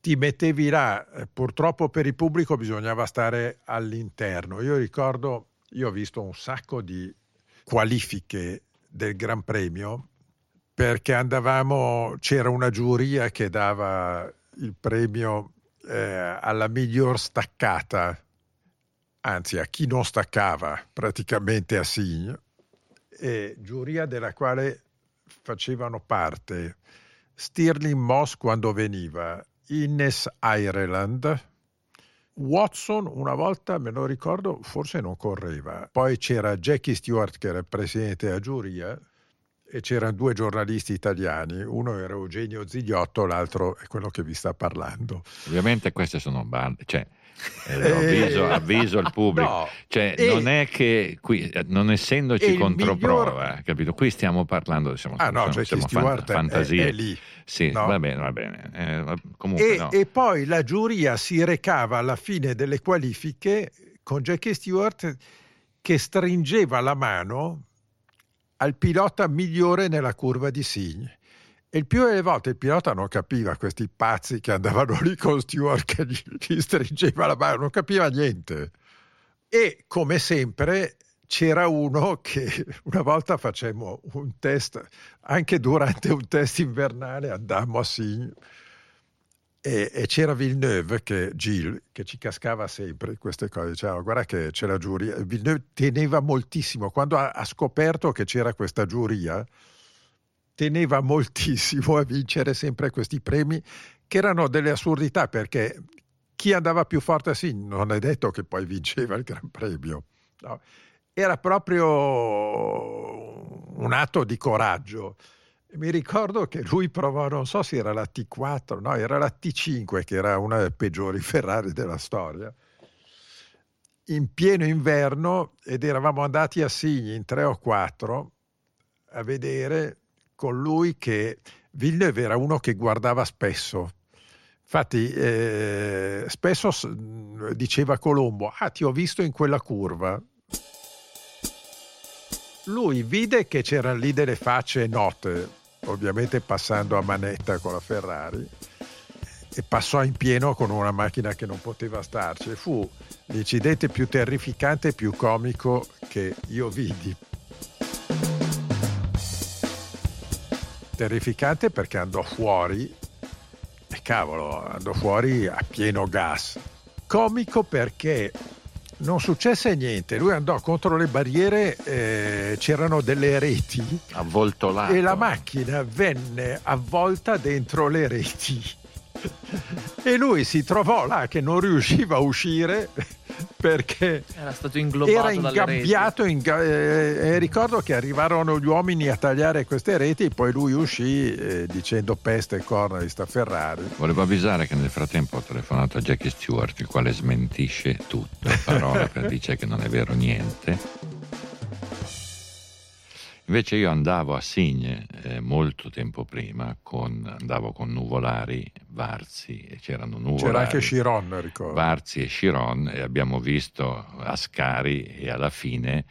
ti mettevi là, eh, purtroppo per il pubblico bisognava stare all'interno. Io ricordo, io ho visto un sacco di qualifiche del Gran Premio perché andavamo, c'era una giuria che dava il premio eh, alla miglior staccata, anzi a chi non staccava praticamente a Signe. E giuria della quale facevano parte Stirling Moss quando veniva, Ines Ireland, Watson una volta, me lo ricordo, forse non correva. Poi c'era Jackie Stewart che era presidente della giuria e c'erano due giornalisti italiani, uno era Eugenio Zigliotto, l'altro è quello che vi sta parlando. Ovviamente queste sono bande, cioè eh, avviso, eh, avviso al pubblico, no, cioè e, non è che qui, non essendoci controprova, miglior... capito? Qui stiamo parlando, siamo, ah, no, siamo, siamo fan, fantasia. È, è, lì. Sì, no? va bene, va bene. Eh, comunque, e, no. e poi la giuria si recava alla fine delle qualifiche con Jackie Stewart che stringeva la mano al pilota migliore nella curva di Signe. Il più delle volte il pilota non capiva questi pazzi che andavano lì con Stewart che gli, gli stringeva la mano, non capiva niente. E come sempre c'era uno che una volta facemmo un test, anche durante un test invernale andammo a Signe e, e, c'era Villeneuve, che, Gilles, che ci cascava sempre queste cose, diceva guarda che c'è la giuria, Villeneuve teneva moltissimo, quando ha, ha scoperto che c'era questa giuria, teneva moltissimo a vincere sempre questi premi che erano delle assurdità perché chi andava più forte sì, non è detto che poi vinceva il Gran Premio. No. Era proprio un atto di coraggio. Mi ricordo che lui provò, non so se era la T4, no, era la T5 che era una delle peggiori Ferrari della storia. In pieno inverno ed eravamo andati a Signy in tre o quattro a vedere con lui che Villeneuve era uno che guardava spesso. Infatti, eh, spesso diceva Colombo: Ah, ti ho visto in quella curva. Lui vide che c'erano lì delle facce note, ovviamente passando a manetta con la Ferrari, e passò in pieno con una macchina che non poteva starci. Fu l'incidente più terrificante e più comico che io vidi terrificante perché andò fuori e cavolo, andò fuori a pieno gas. Comico perché non successe niente, lui andò contro le barriere, eh, c'erano delle reti. Avvoltolate e la macchina venne avvolta dentro le reti e lui si trovò là che non riusciva a uscire perché era stato inglobato era ingabbiato in, eh, ricordo che arrivarono gli uomini a tagliare queste reti e poi lui uscì eh, dicendo peste e corna di sta Ferrari. Volevo avvisare che nel frattempo ho telefonato a Jackie Stewart il quale smentisce tutto parola per dice che non è vero niente. Invece io andavo a Signe eh, molto tempo prima, con, andavo con Nuvolari, Varzi e c'erano Nuvolari. C'era anche Chiron, ricordo. Varzi e Chiron e abbiamo visto Ascari e alla fine,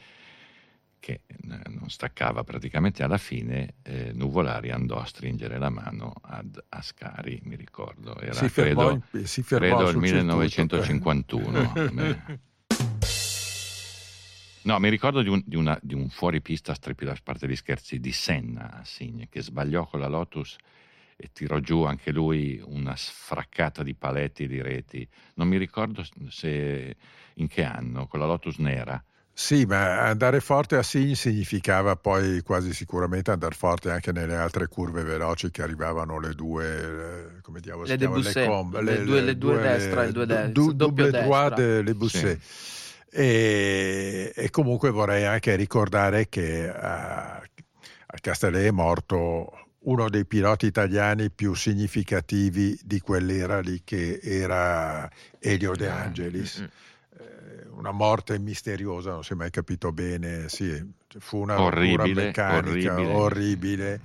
che eh, non staccava praticamente, alla fine eh, Nuvolari andò a stringere la mano ad Ascari, mi ricordo. Era si fermò, credo, si fermò credo il 1951. No, mi ricordo di un, di una, di un fuoripista, a parte di scherzi, di Senna a Signe, che sbagliò con la Lotus e tirò giù anche lui una sfraccata di paletti e di reti. Non mi ricordo se in che anno, con la Lotus nera. Sì, ma andare forte a Signy significava poi quasi sicuramente andare forte anche nelle altre curve veloci che arrivavano le due, eh, come diavolo le si chiama? Le, comb, le, le, due, le due, destra e due destra. Du, double droit de le Busset. Sì. E, e, comunque vorrei anche ricordare che a, a Castellet è morto uno dei piloti italiani più significativi di quell'era lì che era Elio De ah, Angelis. Eh, una morte misteriosa, non si è mai capito bene, sì, fu una orribile, meccanica orribile. orribile.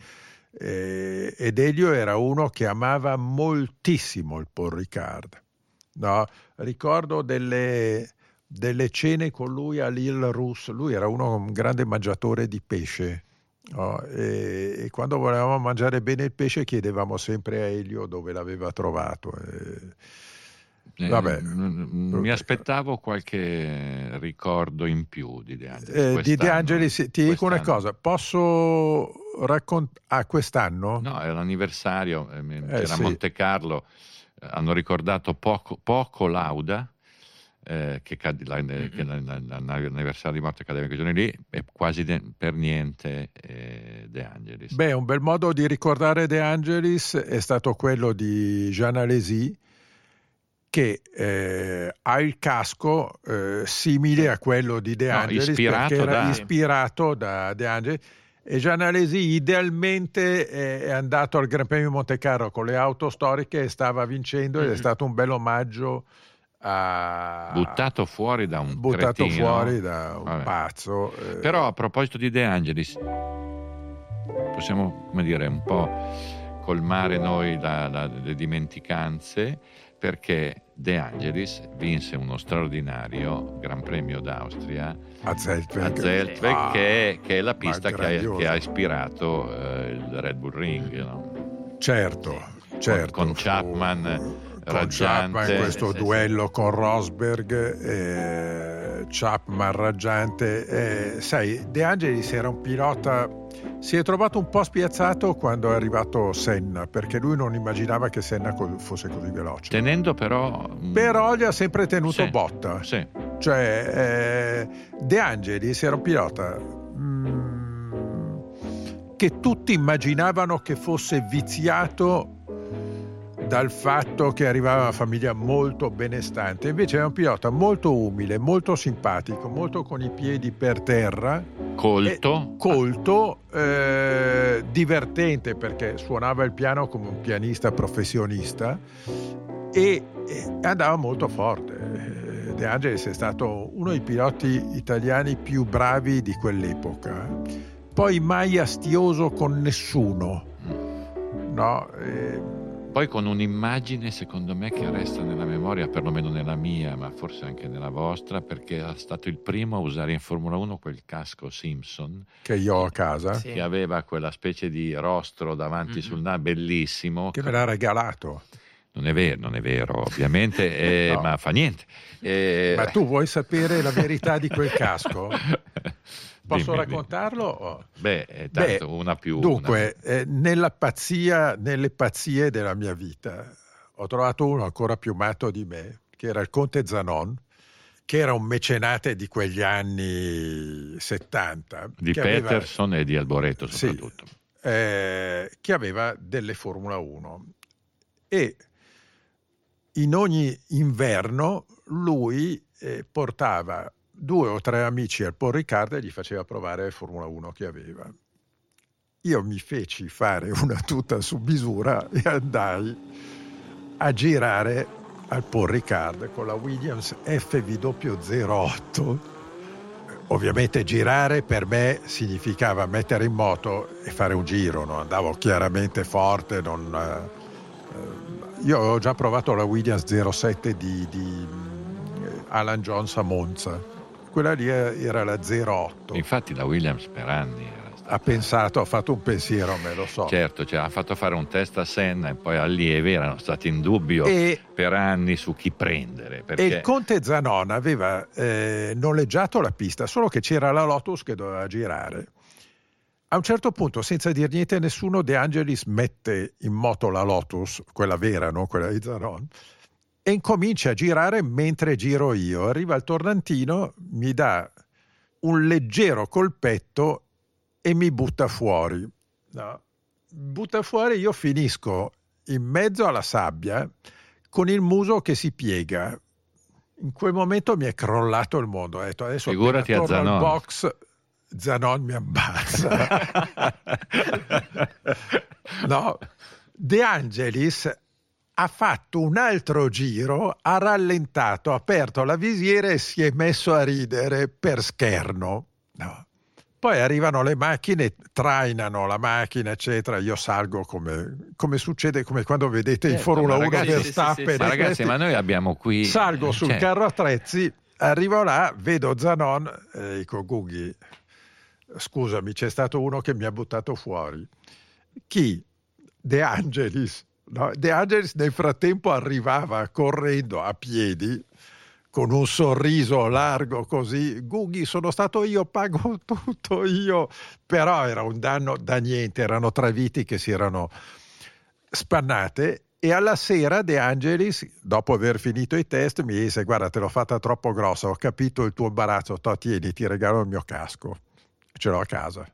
Eh, ed Elio era uno che amava moltissimo il Paul Ricard. No? Ricordo delle, delle cene con lui all'Île Rousse, lui era uno, un grande mangiatore di pesce Oh, e, e, quando volevamo mangiare bene il pesce chiedevamo sempre a Elio dove l'aveva trovato. E, eh, vabbè, mi aspettavo qualche ricordo in più di De Angelis. Eh, di De Angelis ti dico una cosa, posso raccontare... Ah, quest'anno? No, è l'anniversario, eh, c'era eh, sì. Monte Carlo, eh, hanno ricordato poco, poco Lauda eh, che, cade, la, che l'anniversario di morte cadeva in quei giorni lì e quasi de, per niente eh, De Angelis. Beh, un bel modo di ricordare De Angelis è stato quello di Jean Alesi che eh, ha il casco eh, simile a quello di De Angelis no, ispirato era da... ispirato da De Angelis e Jean Alesi idealmente è andato al Gran Premio Monte Carlo con le auto storiche e stava vincendo mm-hmm. ed è stato un bel omaggio a... buttato fuori da un buttato cretino. fuori da un Vabbè. pazzo. Eh. Però a proposito di De Angelis, possiamo come dire un po' colmare noi la, la, le dimenticanze perché De Angelis vinse uno straordinario Gran Premio d'Austria a Zeltweg, a Zeltweg ah, che, che, è la pista che ha, che ha, ispirato eh, il Red Bull Ring. No? Certo, certo. Con, con Chapman. Fu con Chapman in questo sì, duello sì. con Rosberg, eh, Chapman raggiante. Eh, sai, De Angelis era un pilota, si è trovato un po' spiazzato quando è arrivato Senna, perché lui non immaginava che Senna fosse così veloce. Tenendo però... Mm, però gli ha sempre tenuto sì, botta. Sì. Cioè, eh, De Angelis era un pilota... Mm, che tutti immaginavano che fosse viziato dal fatto che arrivava da una famiglia molto benestante, invece è un pilota molto umile, molto simpatico, molto con i piedi per terra, colto, colto eh, divertente perché suonava il piano come un pianista professionista e, andava molto forte. Eh, De Angelis è stato uno dei piloti italiani più bravi di quell'epoca, poi mai astioso con nessuno. No? E, poi con un'immagine, secondo me, che resta nella memoria, perlomeno nella mia, ma forse anche nella vostra, perché è stato il primo a usare in Formula 1 quel casco Simpson. Che io ho a casa. Che aveva quella specie di rostro davanti mm-hmm. sul naso, bellissimo. Che me l'ha regalato. Non è vero, non è vero, ovviamente, eh, no. ma fa niente. Eh... Ma tu vuoi sapere la verità di quel casco? Posso dimmi, raccontarlo? Dimmi. Beh, tanto Beh, una più. Dunque, una... Eh, nella pazzia, nelle pazzie della mia vita, ho trovato uno ancora più matto di me, che era il conte Zanon, che era un mecenate di quegli anni 70. Di Peterson aveva, e di Alboreto soprattutto. Sì, eh, che aveva delle Formula 1 e in ogni inverno lui eh, portava due o tre amici al Paul Ricard e gli faceva provare Formula 1 che aveva. Io mi feci fare una tuta su misura e andai a girare al Paul Ricard con la Williams FW08. Ovviamente girare per me significava mettere in moto e fare un giro, non andavo chiaramente forte, non, eh, io ho già provato la Williams 07 di, di Alan Jones a Monza quella lì era la 08. Infatti la Williams per anni ha pensato, ha fatto un pensiero, me lo so. Certo, cioè, ha fatto fare un test a Senna e poi allievi erano stati in dubbio e, per anni su chi prendere. Perché... E il Conte Zanon aveva eh, noleggiato la pista, solo che c'era la Lotus che doveva girare. A un certo punto, senza dir niente a nessuno, De Angelis mette in moto la Lotus, quella vera, non quella di Zanon, e incomincia a girare mentre giro io. Arriva il tornantino, mi dà un leggero colpetto e mi butta fuori. No. Butta fuori, io finisco in mezzo alla sabbia con il muso che si piega. In quel momento mi è crollato il mondo. Ho detto adesso Figurati a Zanon. box Zanon mi ammazza. no, De Angelis ha fatto un altro giro, ha rallentato, ha aperto la visiera e si è messo a ridere per scherno. No. Poi arrivano le macchine, trainano la macchina, eccetera. Io salgo come, come succede, come quando vedete in Certo, Formula ma 1 ragazzi, Verstappen. sì, sì, sì. Ma ragazzi, questi- ma noi abbiamo qui... Salgo sul cioè, carro attrezzi, arrivo là, vedo Zanon e dico Gughi, scusami, c'è stato uno che mi ha buttato fuori. Chi? De Angelis. No, De Angelis nel frattempo arrivava correndo a piedi con un sorriso largo così. Gughi, sono stato io, pago tutto io. Però era un danno da niente, erano tre viti che si erano spannate e alla sera De Angelis, dopo aver finito i test, mi disse guarda te l'ho fatta troppo grossa, ho capito il tuo imbarazzo, to, tieni, ti regalo il mio casco, ce l'ho a casa.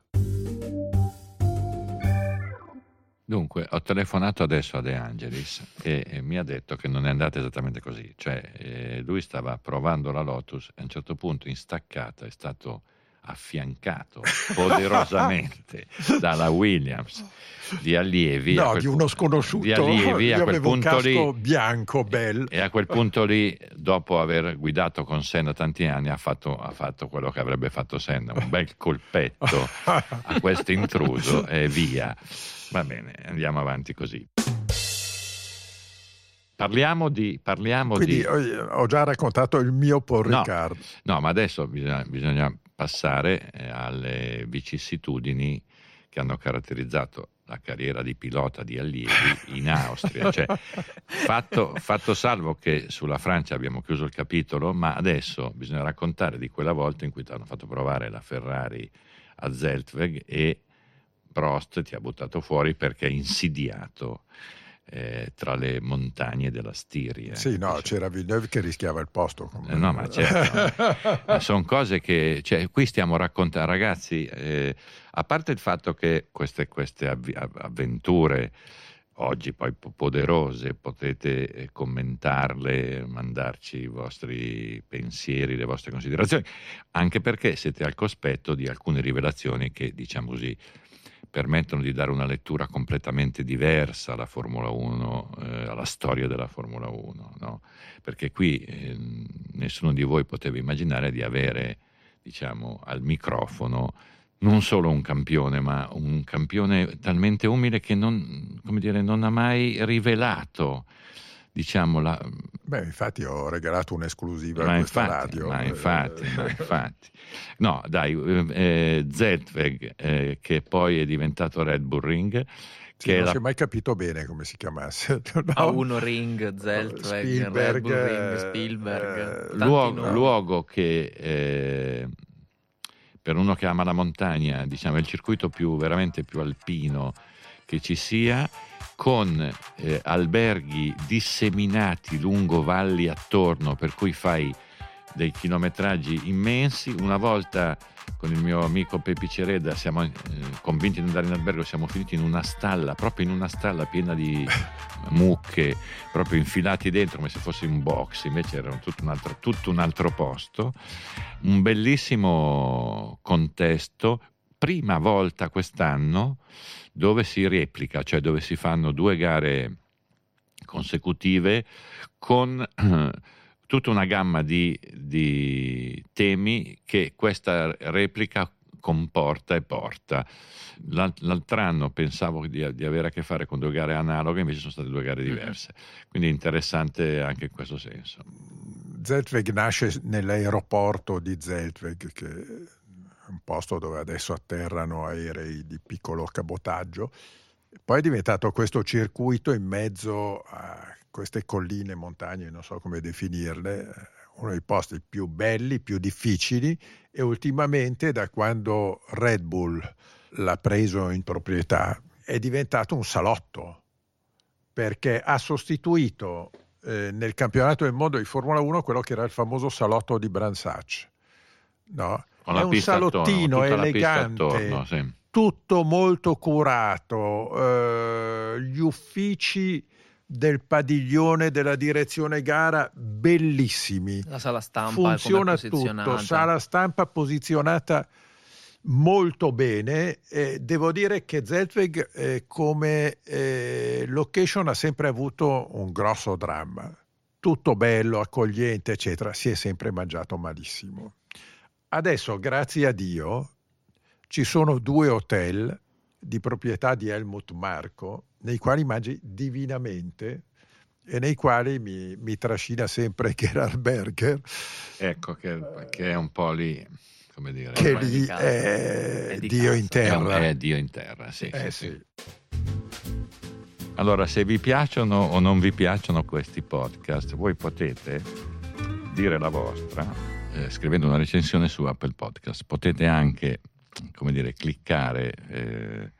Dunque, ho telefonato adesso a De Angelis e, e mi ha detto che non è andata esattamente così. Cioè, eh, lui stava provando la Lotus e a un certo punto in staccata è stato affiancato poderosamente dalla Williams di allievi. No, di uno punto- sconosciuto, Di allievi io a quel punto lì. bianco, bel. E a quel punto lì, dopo aver guidato con Senna tanti anni, ha fatto, ha fatto quello che avrebbe fatto Senna, un bel colpetto a questo intruso e via. Va bene, andiamo avanti così. Parliamo di... Parliamo Quindi di... ho ho già raccontato il mio Paul No. Ricard. No, ma adesso bisogna, bisogna passare eh, alle vicissitudini che hanno caratterizzato la carriera di pilota di allievi in Austria. Cioè, fatto, fatto salvo che sulla Francia abbiamo chiuso il capitolo, ma adesso bisogna raccontare di quella volta in cui ti hanno fatto provare la Ferrari a Zeltweg e Prost ti ha buttato fuori perché è insidiato eh, tra le montagne della Stiria. Sì, no, Dice- c'era Villeneuve che rischiava il posto. eh, no, ma certo. sono cose che cioè, qui stiamo raccontando, ragazzi. eh, a parte il fatto che queste, queste av- avventure oggi poi po- poderose potete eh, commentarle, mandarci i vostri pensieri, le vostre considerazioni, anche perché siete al cospetto di alcune rivelazioni che, diciamo così, permettono di dare una lettura completamente diversa alla Formula 1, eh, alla storia della Formula 1, no? perché qui eh, nessuno di voi poteva immaginare di avere diciamo, al microfono non solo un campione, ma un campione talmente umile che non, dire, non ha mai rivelato diciamo, la, Beh, infatti ho regalato un'esclusiva ma a questa infatti, radio. ma Eh, infatti, ma infatti. No, dai, eh, eh, Zeltweg, eh, che poi è diventato Red Bull Ring, Sì, non la- si è mai capito bene come si chiamasse. no? A uno ring, Zeltweg, Spielberg, Red Bull Ring, eh, Spielberg. eh, luogo, nomi. luogo che eh, per uno che ama la montagna, diciamo, è il circuito più veramente più alpino che ci sia, con eh, alberghi disseminati lungo valli attorno, per cui fai dei chilometraggi immensi. Una volta con il mio amico Pepi Cereda siamo eh, convinti di andare in albergo, siamo finiti in una stalla, proprio in una stalla piena di mucche, proprio infilati dentro come se fosse un box, invece era tutto un altro, tutto un altro posto. Un bellissimo contesto, prima volta quest'anno dove si replica, cioè dove si fanno due gare consecutive con tutta una gamma di, di temi che questa replica comporta e porta. L'al- L'altro anno pensavo di, di avere a che fare con due gare analoghe, invece sono state due gare diverse. Quindi interessante anche in questo senso. Zeltweg nasce nell'aeroporto di Zeltweg, che un posto dove adesso atterrano aerei di piccolo cabotaggio. Poi è diventato questo circuito in mezzo a queste colline, montagne, non so come definirle, uno dei posti più belli, più difficili e ultimamente da quando Red Bull l'ha preso in proprietà è diventato un salotto perché ha sostituito eh, nel campionato del mondo di Formula 1 quello che era il famoso salotto di Bransac. No? Con È un pista attorno, salottino pista elegante, attorno, sì. tutto molto curato, eh, gli uffici del padiglione della direzione gara bellissimi. La sala stampa Funziona tutto, sala stampa posizionata molto bene. Eh, devo dire che Zeltweg eh, come eh, location ha sempre avuto un grosso dramma. Tutto bello, accogliente, eccetera. Si è sempre mangiato malissimo. Adesso, grazie a Dio, ci sono due hotel di proprietà di Helmut Marco nei quali mangi divinamente e nei quali mi, mi trascina sempre Gerhard Berger. Ecco, che, che, è un po' lì, come dire... Che lì è, è Dio in terra. È, è, Dio in terra, sì, eh, sì, sì. Allora, se vi piacciono o non vi piacciono questi podcast, voi potete dire la vostra eh, scrivendo una recensione su Apple Podcast. Potete anche, come dire, cliccare... Eh,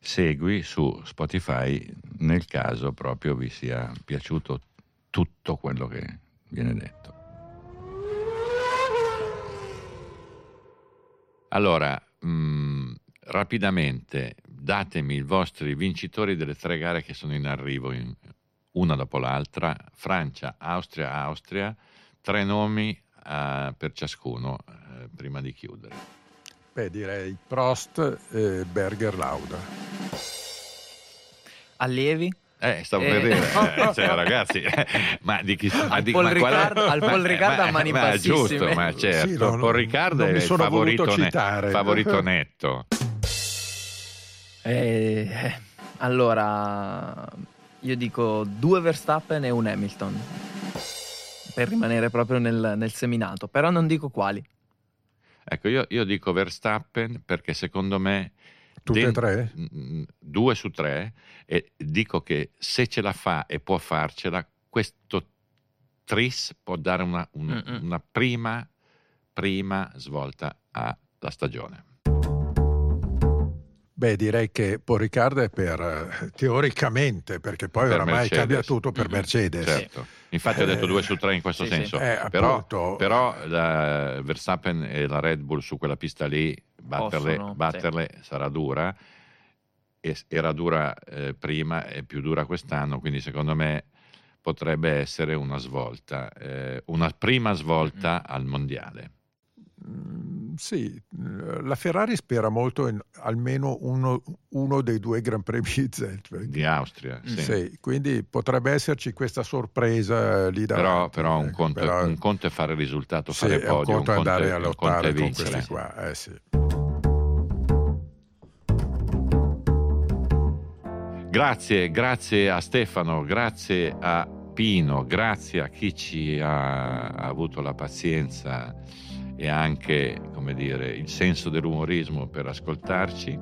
segui su Spotify nel caso proprio vi sia piaciuto tutto quello che viene detto. Allora, mh, mm, rapidamente datemi i vostri vincitori delle tre gare che sono in arrivo, in, una dopo l'altra, Francia, Austria, Austria, tre nomi uh, per ciascuno uh, prima di chiudere. Beh, direi Prost e Berger Lauda. Allievi? Eh, stavo eh. per dire, eh, cioè, ragazzi, ma di chi ma di, Paul ma Ricard, è... al Paul Ricard a mani ma, giusto, ma certo, sì, non, Paul Ricard è il favorito, ne, favorito netto. Eh, allora, io dico due Verstappen e un Hamilton, per rimanere proprio nel, nel seminato, però non dico quali. Ecco, io, io dico Verstappen perché secondo me... Tutte e tre? Due su tre e dico che se ce la fa e può farcela, questo Tris può dare una, una, una prima, prima svolta alla stagione. Beh, direi che Paul Riccardo è per teoricamente, perché poi per oramai Mercedes. cambia tutto per Mercedes. Certo. Infatti eh, ho detto due su tre in questo sì, senso. Sì. Eh, però, però la Verstappen e la Red Bull su quella pista lì, batterle, Possono, batterle sì. sarà dura. Era dura eh, prima e più dura quest'anno, quindi secondo me potrebbe essere una svolta, eh, una prima svolta mm. al mondiale. Mm, sì, la Ferrari spera molto in almeno uno, uno dei due Gran Premi Zeltweg. Di Austria, sì. sì. Quindi potrebbe esserci questa sorpresa lì da Però, però, un, ecco, conto, però, un conto è fare risultato, fare sì, podio, un conto è andare a lottare con questi qua. Eh, sì. Grazie, grazie a Stefano, grazie a Pino, grazie a chi ci ha avuto la pazienza e anche come dire, il senso dell'umorismo per ascoltarci.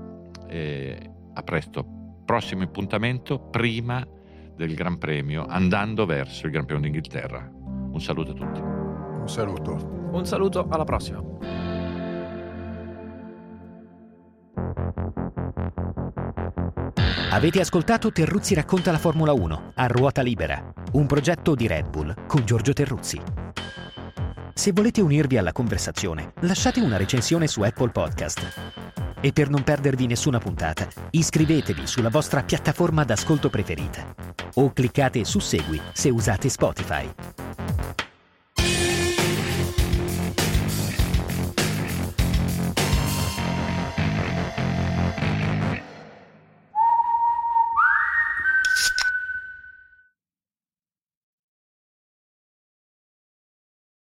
E a presto, prossimo appuntamento prima del Gran Premio, andando verso il Gran Premio d'Inghilterra. Un saluto a tutti. Un saluto. Un saluto, alla prossima. Avete ascoltato Terruzzi racconta la Formula 1 a ruota libera, un progetto di Red Bull con Giorgio Terruzzi. Se volete unirvi alla conversazione, lasciate una recensione su Apple Podcast. E per non perdervi nessuna puntata, iscrivetevi sulla vostra piattaforma d'ascolto preferita. O cliccate su Segui se usate Spotify.